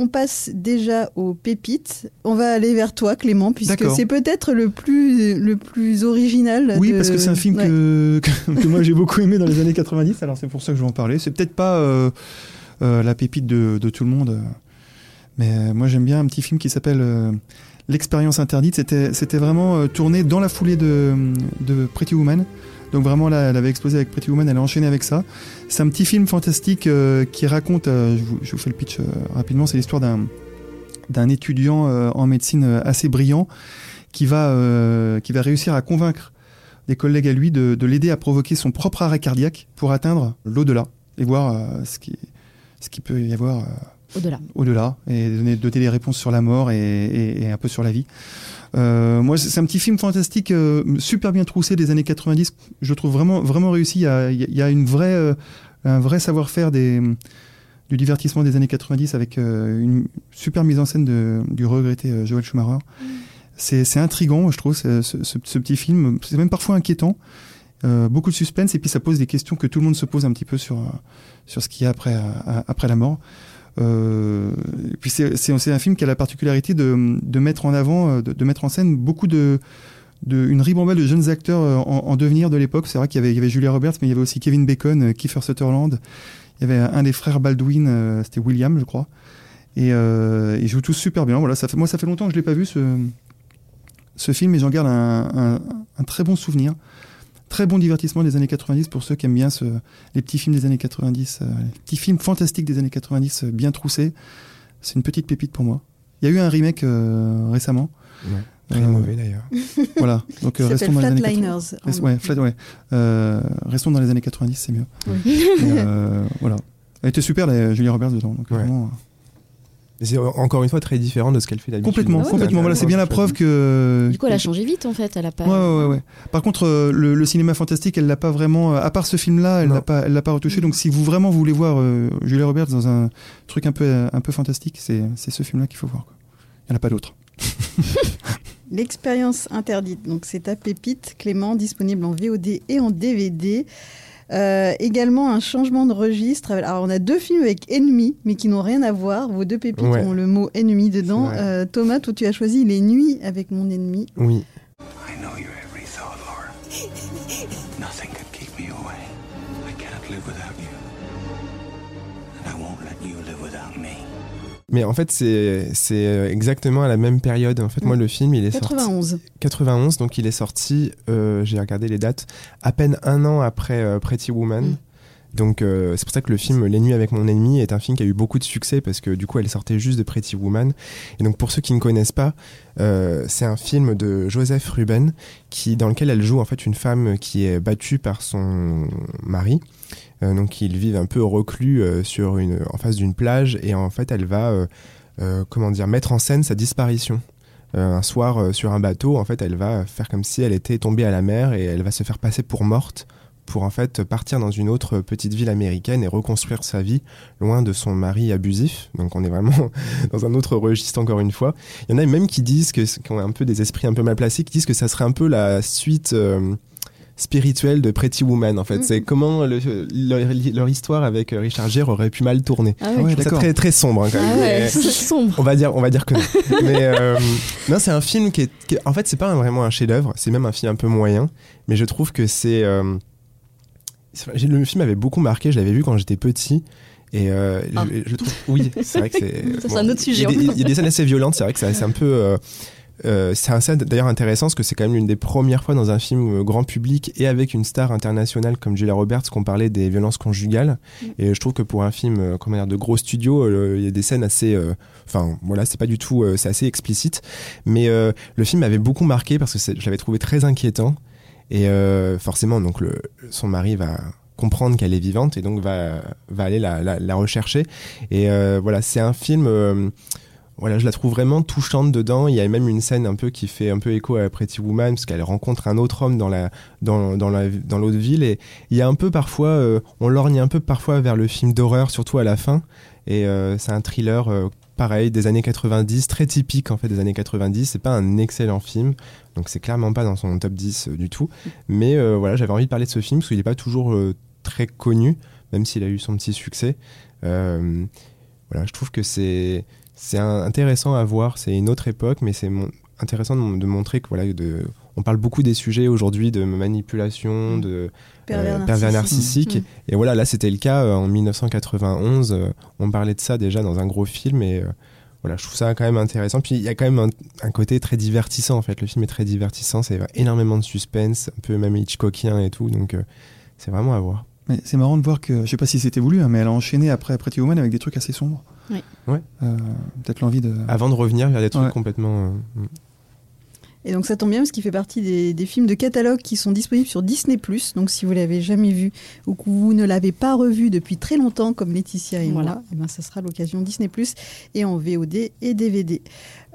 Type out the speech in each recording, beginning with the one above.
on passe déjà aux pépites. On va aller vers toi, Clément, puisque c'est peut-être le plus, le plus original. Oui, parce que c'est un film que, que, moi j'ai beaucoup aimé dans les années 90, alors c'est pour ça que je vais en parler. C'est peut-être pas euh, euh, la pépite de, de, tout le monde, mais moi j'aime bien un petit film qui s'appelle L'expérience interdite. C'était vraiment tourné dans la foulée de, de Pretty Woman. Donc vraiment, là, elle avait explosé avec Pretty Woman, elle a enchaîné avec ça. C'est un petit film fantastique euh, qui raconte, euh, je, vous, fais le pitch euh, rapidement, c'est l'histoire d'un d'un étudiant en médecine assez brillant qui va, qui va réussir à convaincre des collègues à lui de, de l'aider à provoquer son propre arrêt cardiaque pour atteindre l'au-delà et voir ce qui ce qui peut y avoir au-delà. Au-delà et donner, donner des réponses sur la mort et, et, et un peu sur la vie. Euh, moi, c'est un petit film fantastique, euh, super bien troussé des années 90. Je trouve vraiment, vraiment réussi. Il y a, il y a une vraie, euh, un vrai savoir-faire des, du divertissement des années 90 avec une super mise en scène de, du regretté Joel Schumacher. Mm. C'est intrigant, je trouve, ce, ce, ce petit film. C'est même parfois inquiétant. Beaucoup de suspense et puis ça pose des questions que tout le monde se pose un petit peu sur, sur ce qu'il y a après, après la mort. Euh, puis c'est un film qui a la particularité de, mettre en avant, euh, de, mettre en scène beaucoup de, une ribambelle de jeunes acteurs euh, en, en devenir de l'époque. C'est vrai qu'il y avait, Julia Roberts, mais il y avait aussi Kevin Bacon, Kiefer Sutherland. Il y avait un des frères Baldwin, c'était William, je crois. Et ils jouent tous super bien. Voilà, moi, ça fait longtemps que je l'ai pas vu ce, film, et j'en garde un, très bon souvenir. Très bon divertissement des années 90 pour ceux qui aiment bien ce, les petits films des années 90, euh, les petits films fantastiques des années 90 euh, bien troussés. C'est une petite pépite pour moi. Il y a eu un remake euh, récemment. Ouais, très mauvais d'ailleurs. Voilà, donc restons dans les années 90. ouais, flat, ouais. restons dans les années 90, c'est mieux. Oui. voilà. Elle était super, la Julia Roberts dedans. Donc vraiment, c'est encore une fois très différent de ce qu'elle fait d'habitude. Complètement, ah complètement. Voilà, c'est bien la preuve que. Du coup, elle a changé vite en fait. Elle a pas. Ouais, ouais, ouais. Par contre, euh, le, cinéma fantastique, elle l'a pas vraiment. Euh, à part ce film-là, elle l'a pas, elle l'a pas retouché. Donc, si vous vraiment voulez voir euh, Julia Roberts dans un truc un peu, un peu fantastique, c'est, c'est ce film-là qu'il faut voir. Quoi. Il n'y en a pas d'autre. L'expérience interdite. Donc, c'est à Pépite Clément, disponible en VOD et en DVD. Euh, également un changement de registre. Alors on a deux films avec ennemis, mais qui n'ont rien à voir. Vos deux pépites ont le mot ennemi dedans. Euh, Thomas, toi tu as choisi Les Nuits avec mon ennemi. Oui. Mais en fait, c'est euh, exactement à la même période. En fait, moi, le film, il est 91. sorti. 91. donc il est sorti, euh, j'ai regardé les dates, à peine un an après euh, Pretty Woman. Mm. Donc c'est pour ça que le film Les Nuits avec mon ennemi est un film qui a eu beaucoup de succès parce que du coup elle sortait juste de Pretty Woman. Et donc pour ceux qui ne connaissent pas, c'est un film de Joseph Ruben qui dans lequel elle joue en fait une femme qui est battue par son mari donc ils vivent un peu reclus euh, sur une, en face d'une plage et en fait elle va euh, comment dire mettre en scène sa disparition. un soir sur un bateau, en fait elle va faire comme si elle était tombée à la mer et elle va se faire passer pour morte pour en fait partir dans une autre petite ville américaine et reconstruire sa vie loin de son mari abusif. Donc on est vraiment dans un autre registre encore une fois. Il y en a même qui disent que qui ont un peu des esprits un peu mal placés, qui disent que ça serait un peu la suite spirituel de Pretty Woman en fait. Mm. C'est comment leur, histoire avec euh, Richard Gere aurait pu mal tourner. Ah ouais, c'est très très sombre. Hein, quand même. Ah sombre. On va dire on va dire que non. mais euh, non, c'est un film qui est, en fait c'est pas vraiment un chef-d'œuvre. C'est même un film un peu moyen. Mais je trouve que c'est euh, le film avait beaucoup marqué. Je l'avais vu quand j'étais petit. Et ah. je, trouve, oui, c'est vrai que c'est. c'est un autre sujet. Il y, a des, scènes assez violentes, c'est vrai que c'est un peu. Euh, c'est un d'ailleurs intéressant parce que c'est quand même l'une des premières fois dans un film euh, grand public et avec une star internationale comme Julia Roberts qu'on parlait des violences conjugales. Mm. Et je trouve que pour un film euh, comment dire, de gros studio, il y a des scènes assez. Enfin voilà, c'est pas du tout. c'est assez explicite. Mais le film m'avait beaucoup marqué parce que je l'avais trouvé très inquiétant. Et forcément, donc le, son mari va comprendre qu'elle est vivante et donc va, va aller la, la, la rechercher. Et voilà, c'est un film voilà, je la trouve vraiment touchante dedans. Il y a même une scène un peu qui fait un peu écho à Pretty Woman parce qu'elle rencontre un autre homme dans la dans dans la dans l'autre ville. Et il y a un peu parfois euh, on lorgne un peu parfois vers le film d'horreur surtout à la fin. Et euh, c'est un thriller euh, pareil des années 90 très typique en fait des années 90 c'est pas un excellent film donc c'est clairement pas dans son top 10 du tout. Mais voilà j'avais envie de parler de ce film parce qu'il n'est pas toujours très connu même s'il a eu son petit succès. Voilà je trouve que c'est c'est intéressant à voir. C'est une autre époque, mais c'est intéressant de, montrer que voilà, de, on parle beaucoup des sujets aujourd'hui de manipulation, Mm. de Pervers euh, pervers narcissique. narcissique. Mm. Et voilà, là c'était le cas euh, en 1991. euh, on parlait de ça déjà dans un gros film et euh, voilà, je trouve ça quand même intéressant. Puis il y a quand même un, un côté très divertissant en fait. Le film est très divertissant, c'est énormément de suspense, un peu même Hitchcockien et tout, donc euh, c'est vraiment à voir. C'est marrant de voir que, je sais pas si c'était voulu, hein, mais elle a enchaîné après Pretty Woman avec des trucs assez sombres. Oui. Ouais. Euh, Peut-être l'envie de. Avant de revenir vers des trucs Ouais. complètement. euh, mm. Et donc ça tombe bien parce qu'il fait partie des, des films de catalogue qui sont disponibles sur Disney+. Donc si vous l'avez jamais vu ou que vous ne l'avez pas revu depuis très longtemps comme Laetitia et Voilà. moi, eh ben, ça sera l'occasion Disney+, et en VOD et DVD.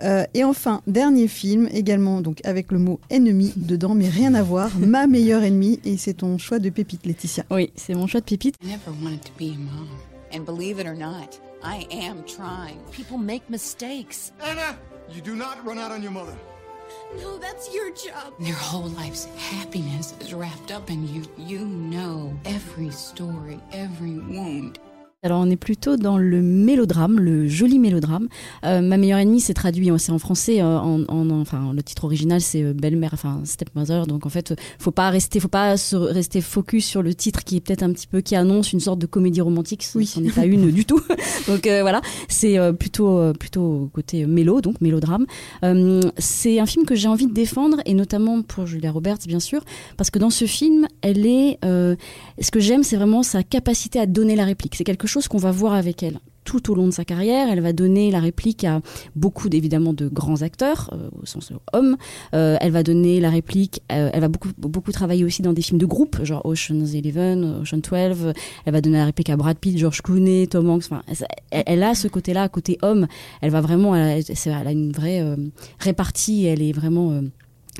Euh, et enfin, dernier film, également donc avec le mot ennemi dedans, mais rien à voir, Ma meilleure ennemie, et c'est ton choix de pépite Laetitia. Oui, c'est mon choix de pépite. I never wanted to be a mom. And believe it or not, I am trying. People make mistakes. Anna, you do not run out on your mother. No, that's your job. Their whole life's happiness is wrapped up in you. You know every story, every wound. Alors on est plutôt dans le mélodrame, le joli mélodrame. Euh, Ma meilleure ennemie, c'est traduit, c'est en français. euh, En, en- enfin, le titre original, c'est euh, belle-mère, enfin stepmother. Donc en fait, faut pas rester, faut pas se rester focus sur le titre qui est peut-être un petit peu qui annonce une sorte de comédie romantique. Oui. ce n'est pas une du tout. donc euh, voilà, c'est plutôt plutôt côté mélo, donc mélodrame. Euh, c'est un film que j'ai envie de défendre et notamment pour Julia Roberts, bien sûr, parce que dans ce film, elle est ce que j'aime, c'est vraiment sa capacité à donner la réplique. C'est quelque chose qu'on va voir avec elle tout au long de sa carrière. Elle va donner la réplique à beaucoup, évidemment, de grands acteurs, euh, au sens homme. Euh, elle va donner la réplique, euh, elle va beaucoup, beaucoup travailler aussi dans des films de groupe, genre Ocean's Eleven, Ocean 12. Elle va donner la réplique à Brad Pitt, George Clooney, Tom Hanks. Enfin, elle, a ce côté-là, côté homme. Elle va vraiment, elle a, une vraie euh, répartie. Elle est vraiment euh,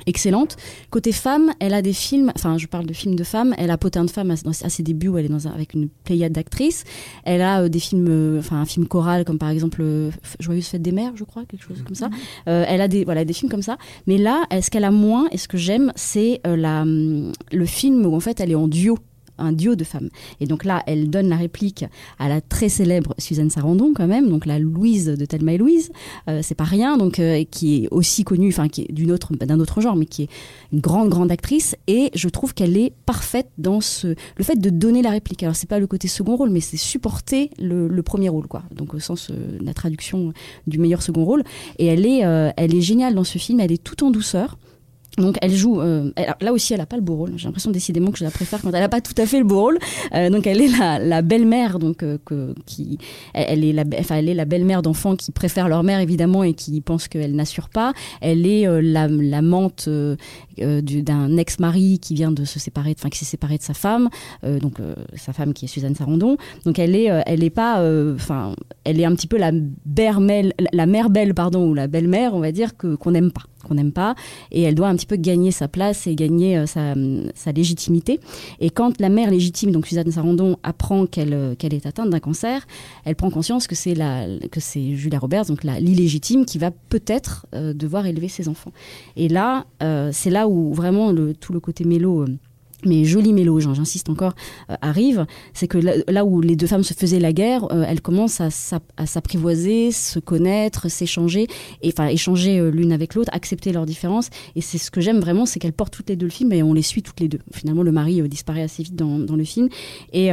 excellente. Côté femme, elle a des films, enfin je parle de films de femmes, elle a Potin de femme à, ses débuts où elle est dans un- avec une pléiade d'actrices. Elle a euh, des films, euh, enfin un film choral comme par exemple euh, Joyeuse fête des mères, je crois, quelque chose comme ça. Euh, elle a des voilà des films comme ça. Mais là, ce qu'elle a moins? Et ce que j'aime, c'est la hum, le film où en fait elle est en duo un duo de femmes. Et donc là, elle donne la réplique à la très célèbre Suzanne Sarandon quand même, donc la Louise de Thelma et Louise, euh, c'est pas rien, donc euh, qui est aussi connue, enfin qui est autre, d'un autre genre, mais qui est une grande grande actrice. Et je trouve qu'elle est parfaite dans ce, le fait de donner la réplique. Alors c'est pas le côté second rôle, mais c'est supporter le, le premier rôle, quoi. Donc au sens euh, la traduction du meilleur second rôle. Et elle est, euh, elle est géniale dans ce film. Elle est tout en douceur. Donc elle joue, euh, là aussi elle a pas le beau rôle. J'ai l'impression décidément que je la préfère quand elle a pas tout à fait le beau rôle. Euh, donc elle est la, la belle-mère, donc euh, que, qui, elle, est la, enfin elle est la belle-mère d'enfants qui préfèrent leur mère évidemment et qui pensent qu'elle n'assure pas. Elle est euh, la l'amante euh, euh, du- d'un ex-mari qui vient de se séparer, enfin qui s'est séparé de sa femme, donc sa femme qui est Suzanne Sarandon. Donc elle est, elle est pas, enfin elle est un petit peu la la mère belle pardon ou la belle-mère, on va dire que qu'on n'aime pas qu'on n'aime pas. Et elle doit un petit peu gagner sa place et gagner euh, sa, sa légitimité. Et quand la mère légitime donc Suzanne Sarandon apprend qu'elle euh, qu'elle est atteinte d'un cancer elle prend conscience que c'est la que c'est Julia Roberts donc l'illégitime qui va peut-être euh, devoir élever ses enfants. Et là euh, c'est là où vraiment le, tout le côté mélo euh, mais joli j'en- j'insiste encore, euh, arrive, c'est que là, là où les deux femmes se faisaient la guerre, euh, elles commencent à, s'app- à s'apprivoiser, se connaître, s'échanger, et enfin échanger euh, l'une avec l'autre, accepter leurs différences. Et c'est ce que j'aime vraiment, c'est qu'elles portent toutes les deux le film et on les suit toutes les deux. Finalement, le mari disparaît assez vite dans, dans le film. Et,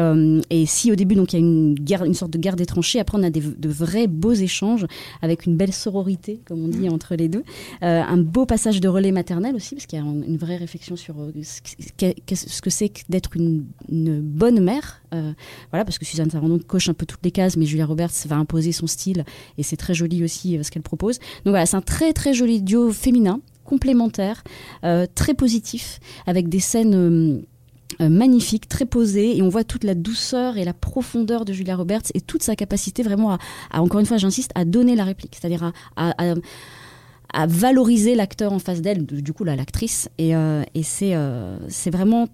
et si au début, donc il y a une guerre, une sorte de guerre des tranchées, après on a des, de vrais beaux échanges avec une belle sororité, comme on dit entre les deux. Un beau passage de relais maternel aussi, parce qu'il y a une vraie réflexion sur qu'est- qu'est-ce ce que c'est que d'être une, bonne mère. Euh, voilà, parce que Suzanne Sarandon coche un peu toutes les cases, mais Julia Roberts va imposer son style et c'est très joli aussi euh, ce qu'elle propose. Donc voilà, c'est un très très joli duo féminin, complémentaire, euh, très positif, avec des scènes. euh, magnifiques, très posées, et on voit toute la douceur et la profondeur de Julia Roberts et toute sa capacité vraiment à, encore une fois, j'insiste, à donner la réplique, c'est-à-dire à- à- à valoriser l'acteur en face d'elle, du coup là l'actrice, et, euh, et c'est euh, c'est vraiment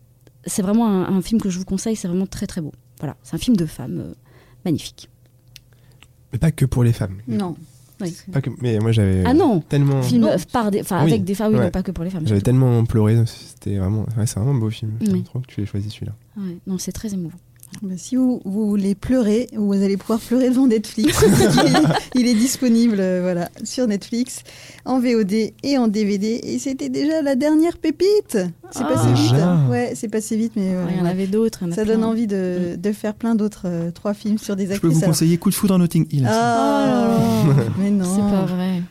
c'est vraiment un, un film que je vous conseille, c'est vraiment très très beau. Voilà, c'est un film de femme euh, magnifique. Mais pas que pour les femmes. Non. Oui. Pas que, mais moi j'avais Ah non, tellement. film Non. par des, enfin Oui. avec des femmes, oui, Ouais. non pas que pour les femmes. J'avais tellement pleuré, c'était vraiment, ouais, c'est vraiment un beau film. Oui. Trop que tu aies choisi celui-là. Ouais, non, c'est très émouvant. Bah, si vous, vous voulez pleurer, vous allez pouvoir pleurer devant Netflix. il, est, il est disponible euh, voilà, sur Netflix, en VOD et en DVD. Et c'était déjà la dernière pépite. C'est Ah. passé vite. Ouais, c'est passé vite, mais euh, Il y en avait d'autres. ça plein. donne envie de, de faire plein d'autres euh, trois films sur des Je peux actrices. vous alors. conseiller Coup de foudre en Notting Hill. Ah, mais non. C'est pas vrai.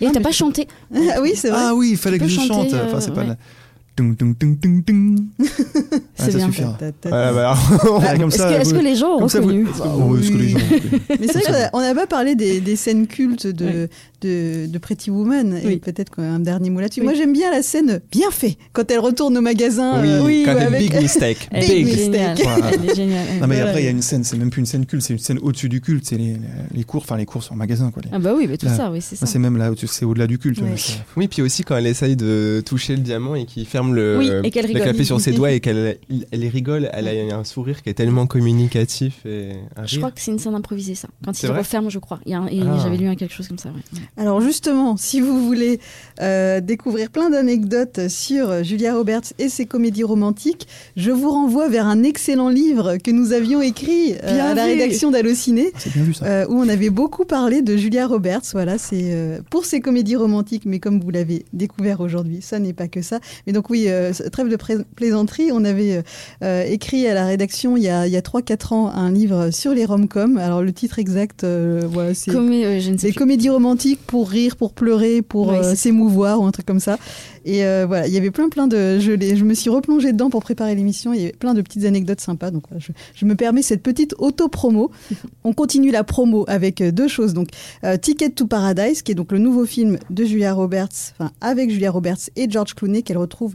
Et Non, t'as pas chanté Ah oui, c'est vrai. Ah oui, il fallait Tu que je chanter, chante. euh, Enfin, c'est pas ouais. C'est bien. bah Ah, comme Est-ce que, est-ce vous- que les gens ont reconnu est-ce que les gens ont reconnu Mais c'est vrai qu'on n'a pas parlé des, des scènes cultes de, Ouais. de, de Pretty Woman. Et peut-être qu'un dernier mot là-dessus. Oui. Moi, j'aime bien la scène bien fait quand elle retourne au magasin. oui, euh, quand avec- big mistake. Big est mistake. Voilà. Elle est géniale. Non, mais Voilà. après, il y a une scène, c'est même plus une scène culte, c'est une scène au-dessus du culte, c'est les, les cours, enfin les courses en magasin. Quoi. Les- Ah bah oui, mais tout Là. ça, oui, c'est ça. C'est même là, c'est au-delà du culte. Ouais. c'est- Oui, puis aussi quand elle essaye de toucher le diamant et qu'il ferme le, Oui, et qu'elle le clapet sur ses doigts et qu'elle elle, elle rigole, elle a un sourire qui est tellement communicatif et Je crois que c'est une scène improvisée, ça. Quand il referme, je crois. Ah. J'avais lu un quelque chose comme ça. ouais. Alors justement, si vous voulez euh, découvrir plein d'anecdotes sur euh, Julia Roberts et ses comédies romantiques, je vous renvoie vers un excellent livre que nous avions écrit euh, à la rédaction d'Allociné. Euh, où on avait beaucoup parlé de Julia Roberts. Voilà, c'est euh, pour ses comédies romantiques, mais comme vous l'avez découvert aujourd'hui, ça n'est pas que ça. Mais donc oui, euh, trêve de plaisanterie, on avait euh, écrit à la rédaction il y a, il y a 3-4 ans un livre sur les rom-coms. Alors le titre exact, euh, voilà, c'est Comme, euh, des comédies romantiques pour rire, pour pleurer, pour Oui, s'émouvoir ou un truc comme ça. Et voilà, il y avait plein plein de... Je, je me suis replongée dedans pour préparer l'émission. Il y avait plein de petites anecdotes sympas. Donc je, je me permets cette petite auto-promo. On continue la promo avec deux choses. Donc Ticket to Paradise, qui est donc le nouveau film de Julia Roberts, enfin avec Julia Roberts et George Clooney, qu'elle retrouve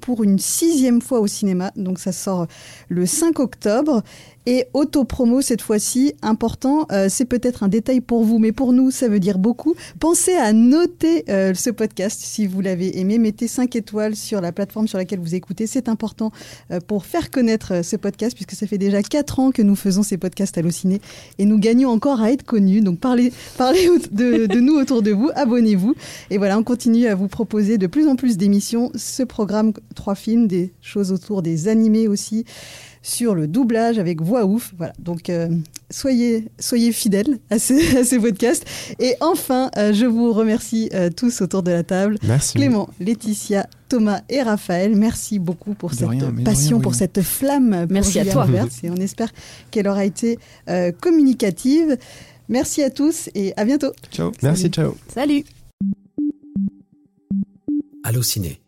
pour une sixième fois au cinéma. Donc ça sort le 5 octobre. Et auto-promo cette fois-ci, important, euh, c'est peut-être un détail pour vous, mais pour nous, ça veut dire beaucoup. Pensez à noter euh, ce podcast si vous l'avez aimé. Mettez 5 étoiles sur la plateforme sur laquelle vous écoutez. C'est important euh, pour faire connaître ce podcast, puisque ça fait déjà 4 ans que nous faisons ces podcasts à l'Ociné et nous gagnons encore à être connus. Donc parlez, parlez de nous autour de vous, abonnez-vous. Et voilà, on continue à vous proposer de plus en plus d'émissions. Ce programme, trois films, des choses autour des animés aussi sur le doublage avec voix ouf. Voilà, donc euh, soyez, soyez fidèles à ces, à ces podcasts. Et enfin, euh, je vous remercie euh, tous autour de la table. Merci. Clément, Laetitia, Thomas et Raphaël, merci beaucoup pour De cette rien, passion, rien, pour cette flamme. pour Merci à toi. Et on espère qu'elle aura été euh, communicative. Merci à tous et à bientôt. Ciao. Merci, ciao. Salut Allociné,